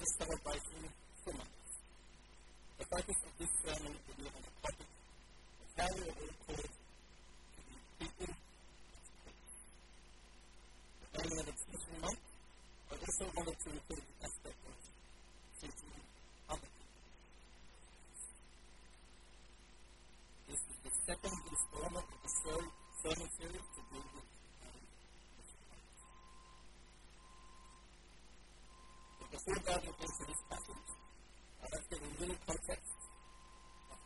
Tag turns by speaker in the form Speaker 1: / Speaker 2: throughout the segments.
Speaker 1: discovered by other things in this passage. a little context of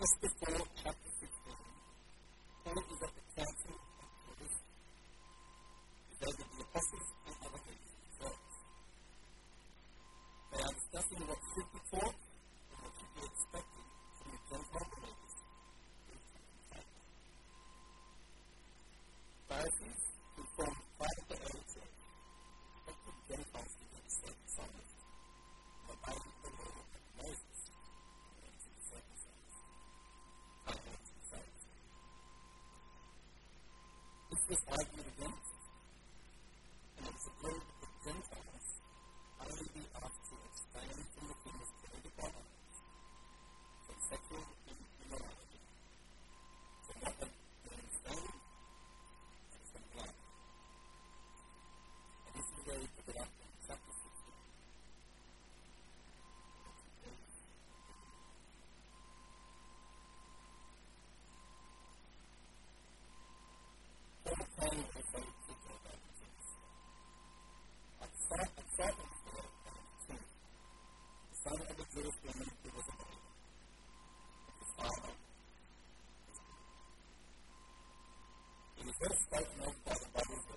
Speaker 1: Just before this we don't quite know what the Bible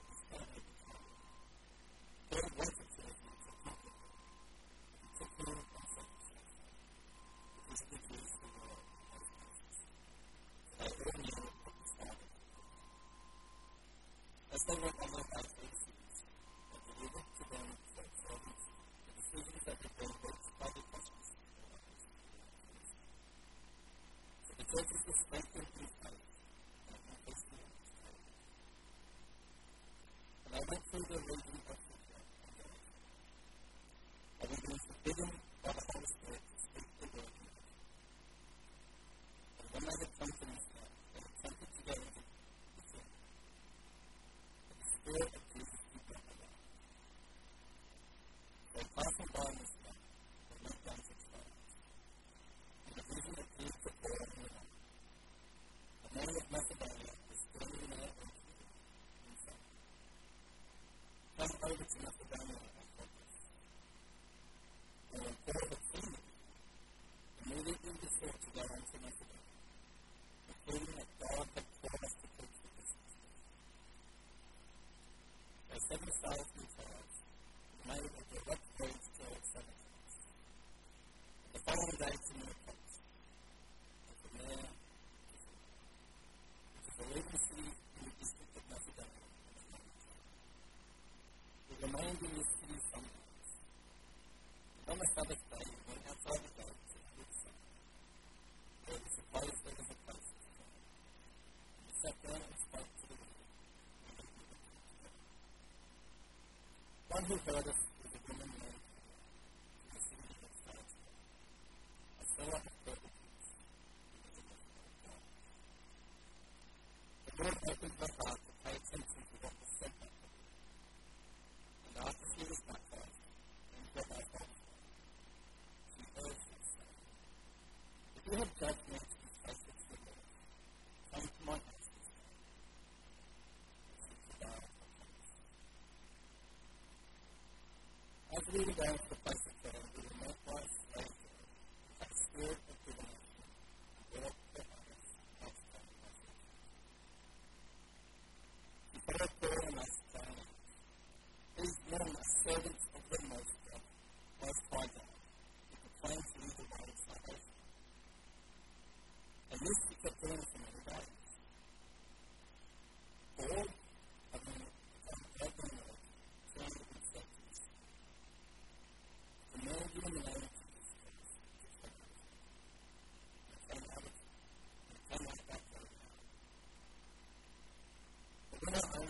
Speaker 1: 负责的。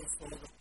Speaker 1: 就说了。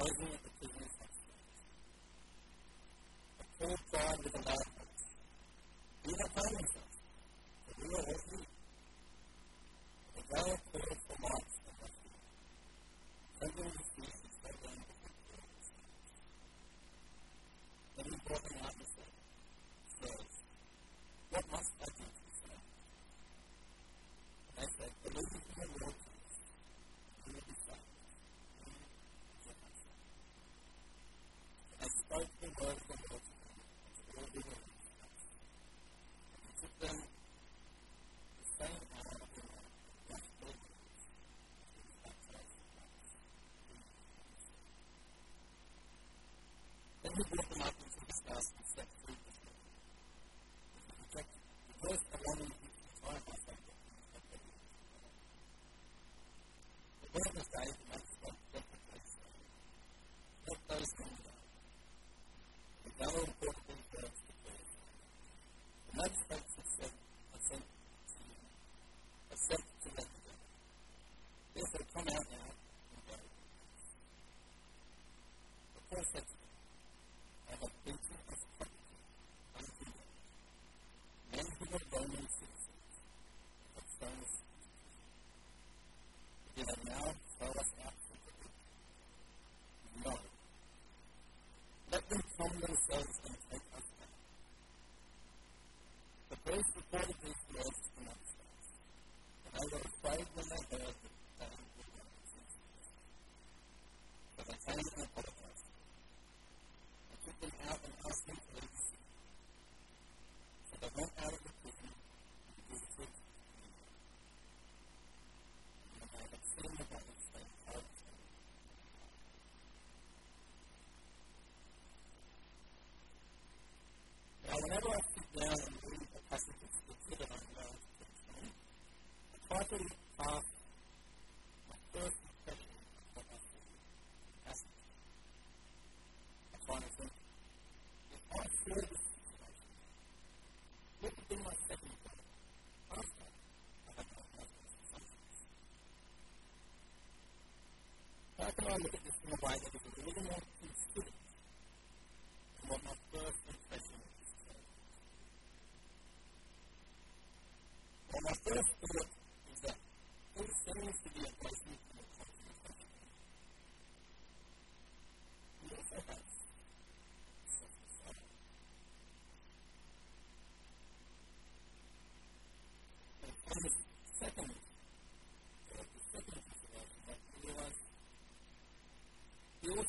Speaker 1: Open was the world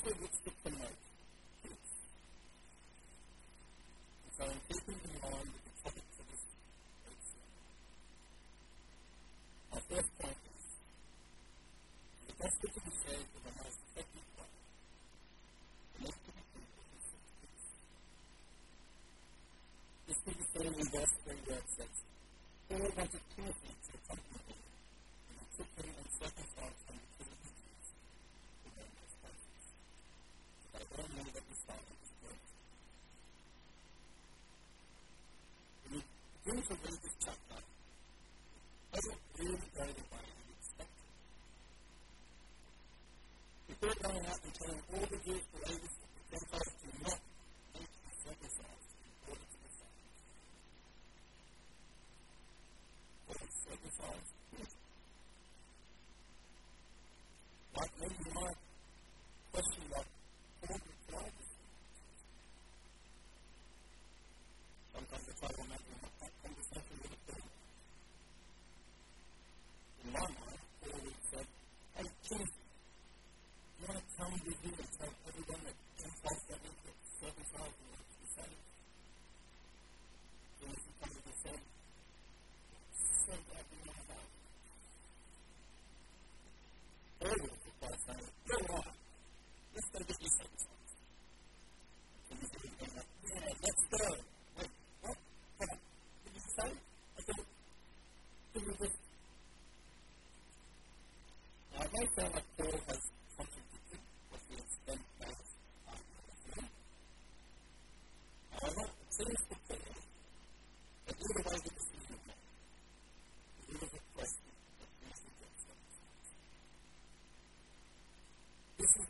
Speaker 1: people with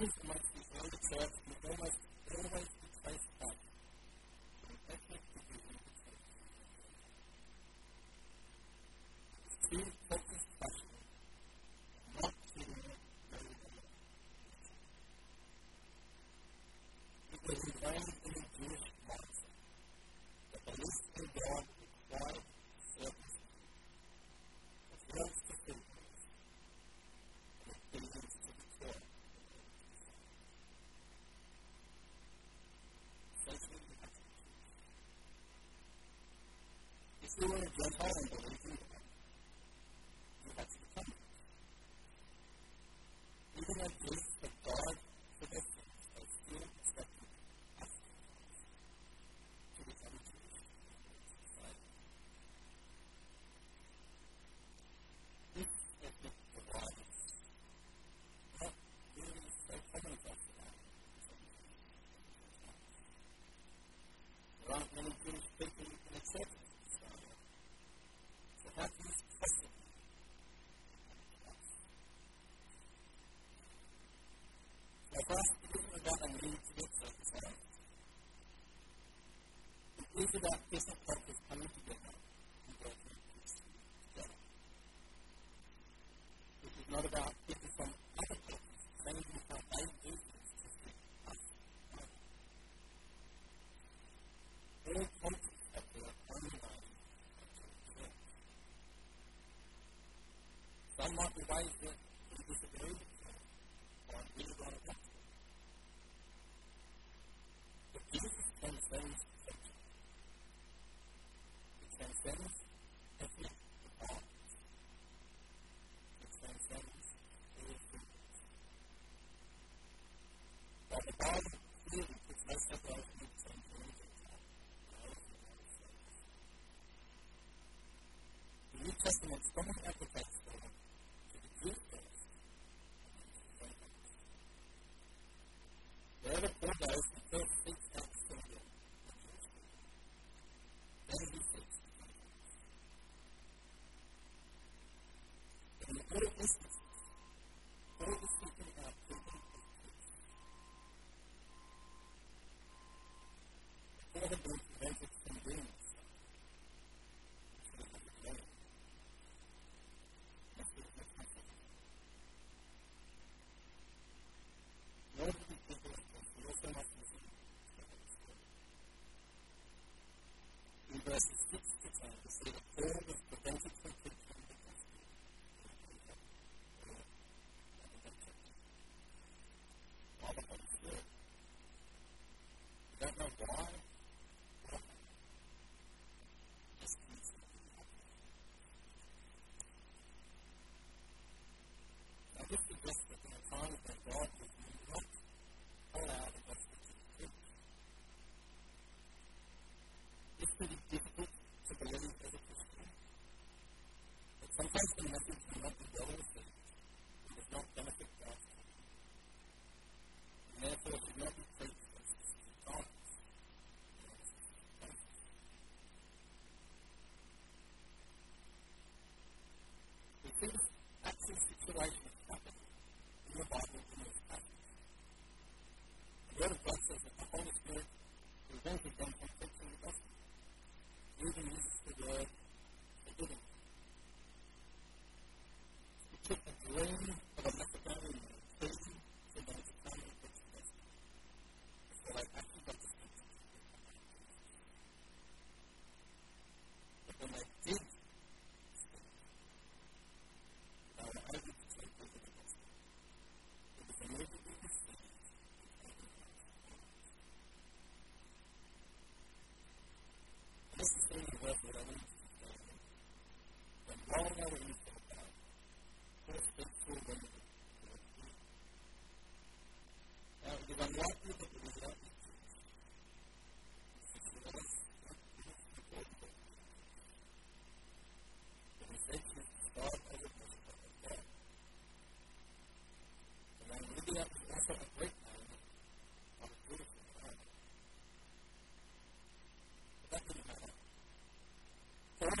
Speaker 1: His life before the church case of purpose coming together and working together. It is not about people from other places, many people are very business to see us. All cultures have their own lives and their Some might be raised Vamos a الفصل الذي في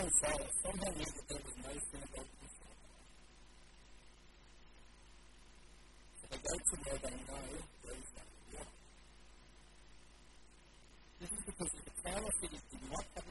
Speaker 1: something false. Something is that there was no sin about before. So they go to where they know there is no war. This is because the counterfeiters did not have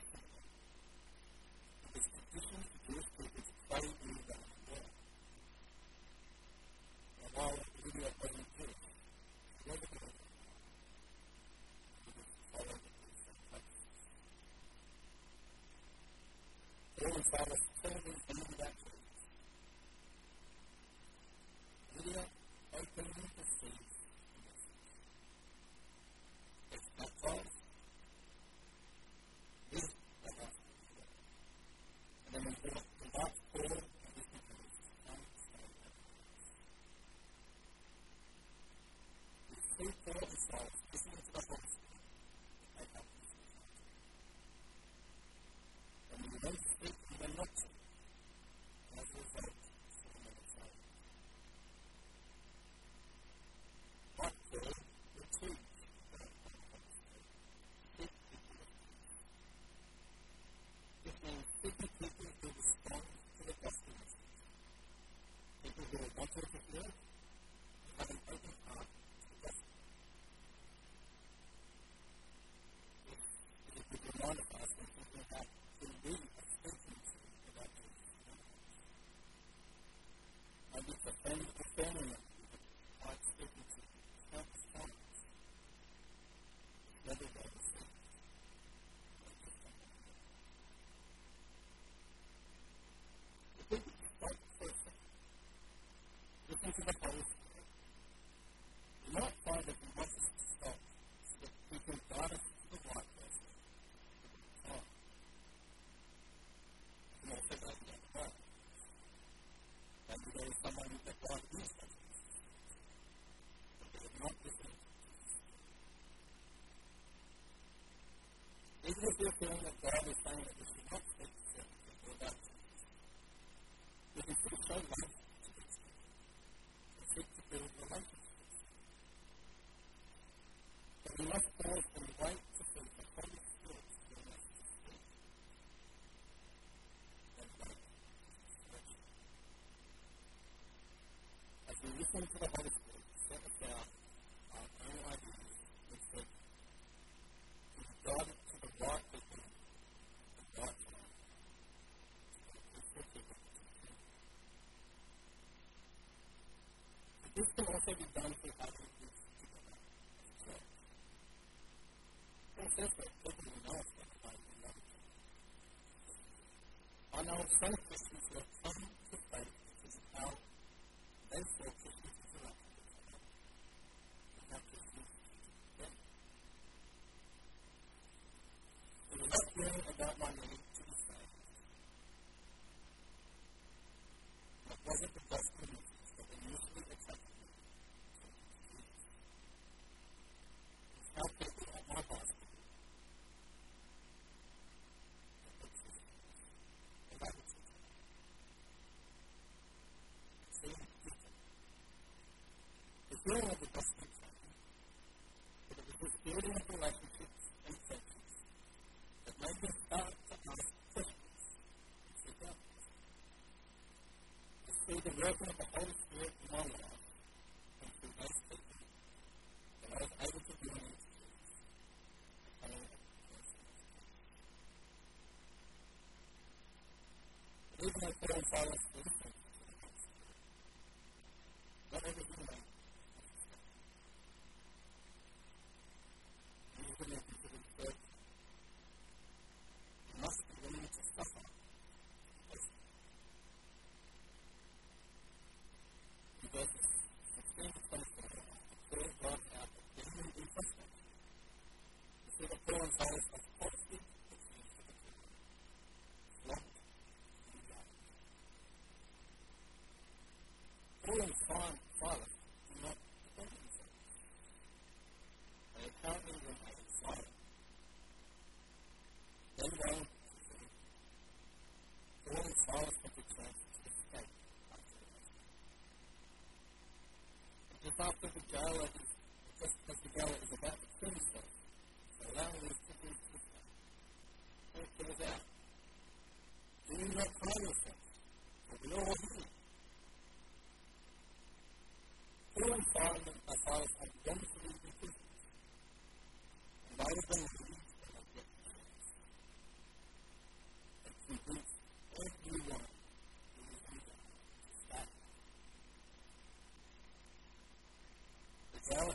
Speaker 1: Well,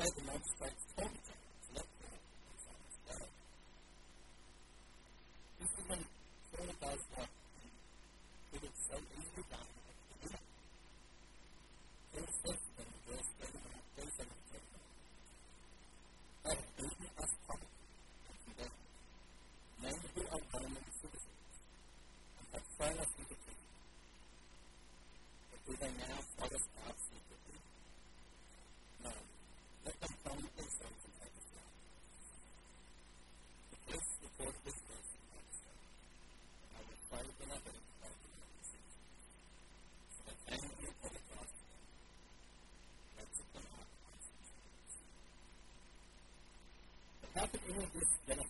Speaker 1: play the most, but classic English is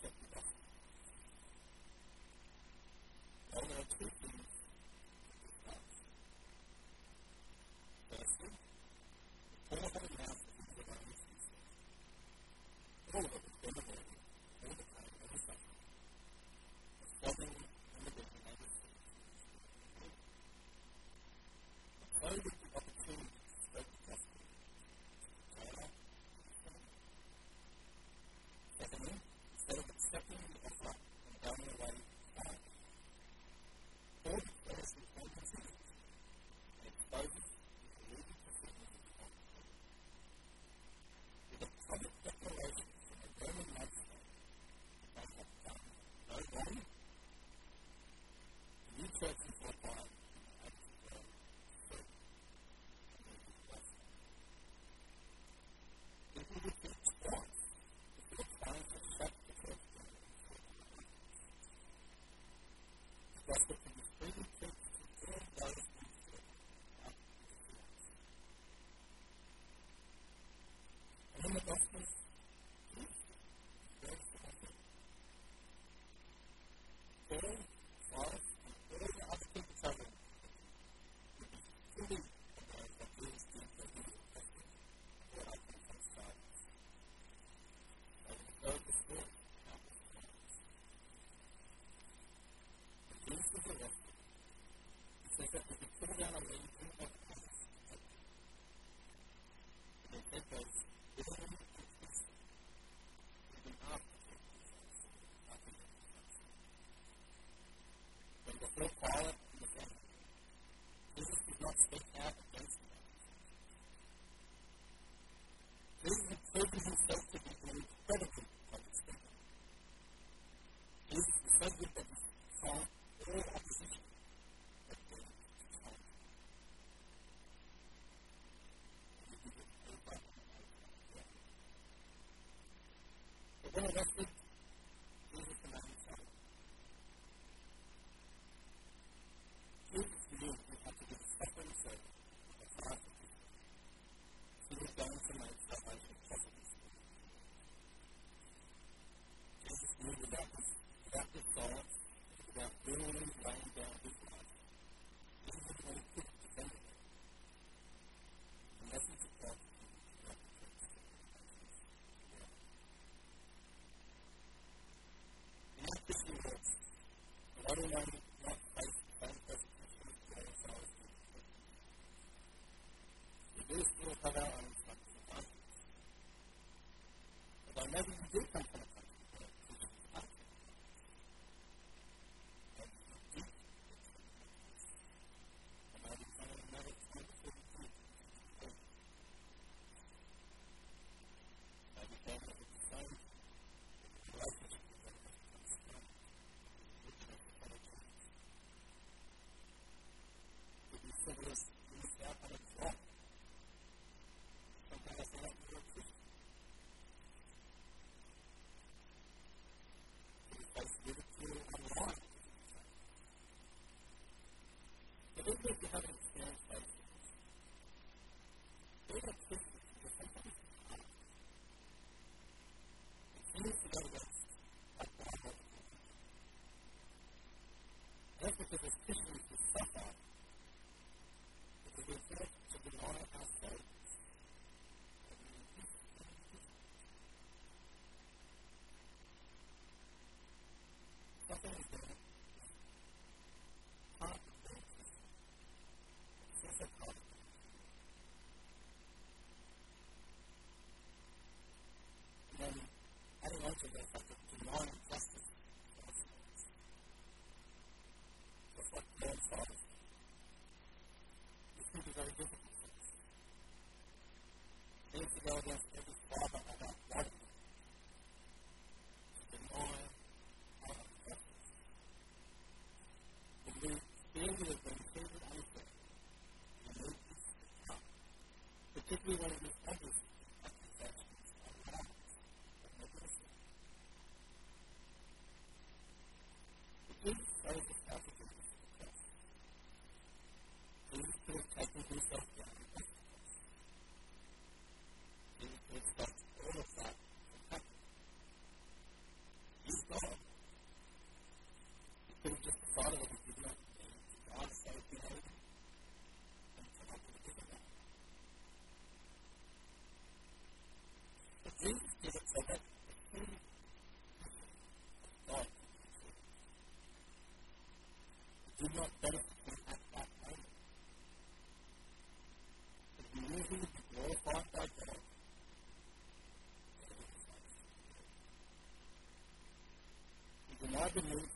Speaker 1: I've been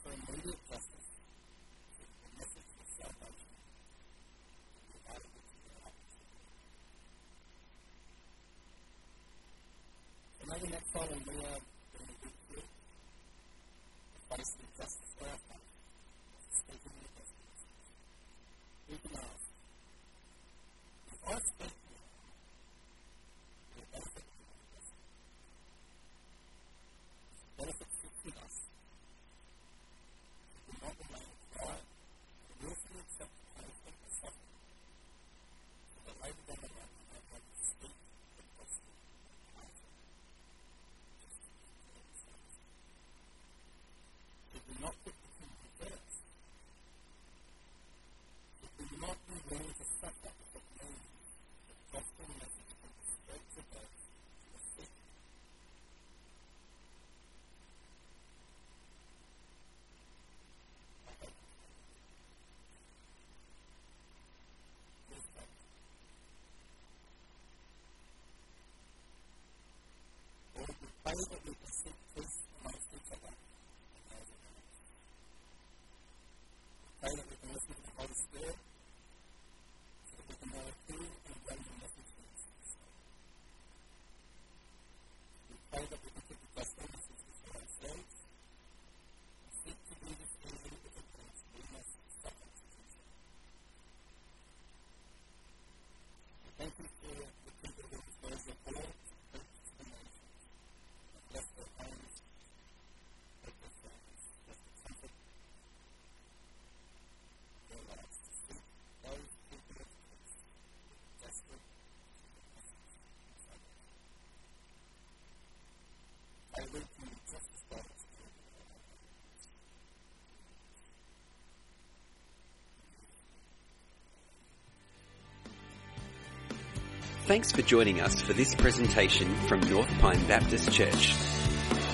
Speaker 2: Thanks for joining us for this presentation from North Pine Baptist Church.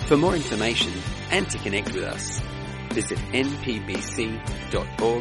Speaker 2: For more information and to connect with us, visit npbc.org.au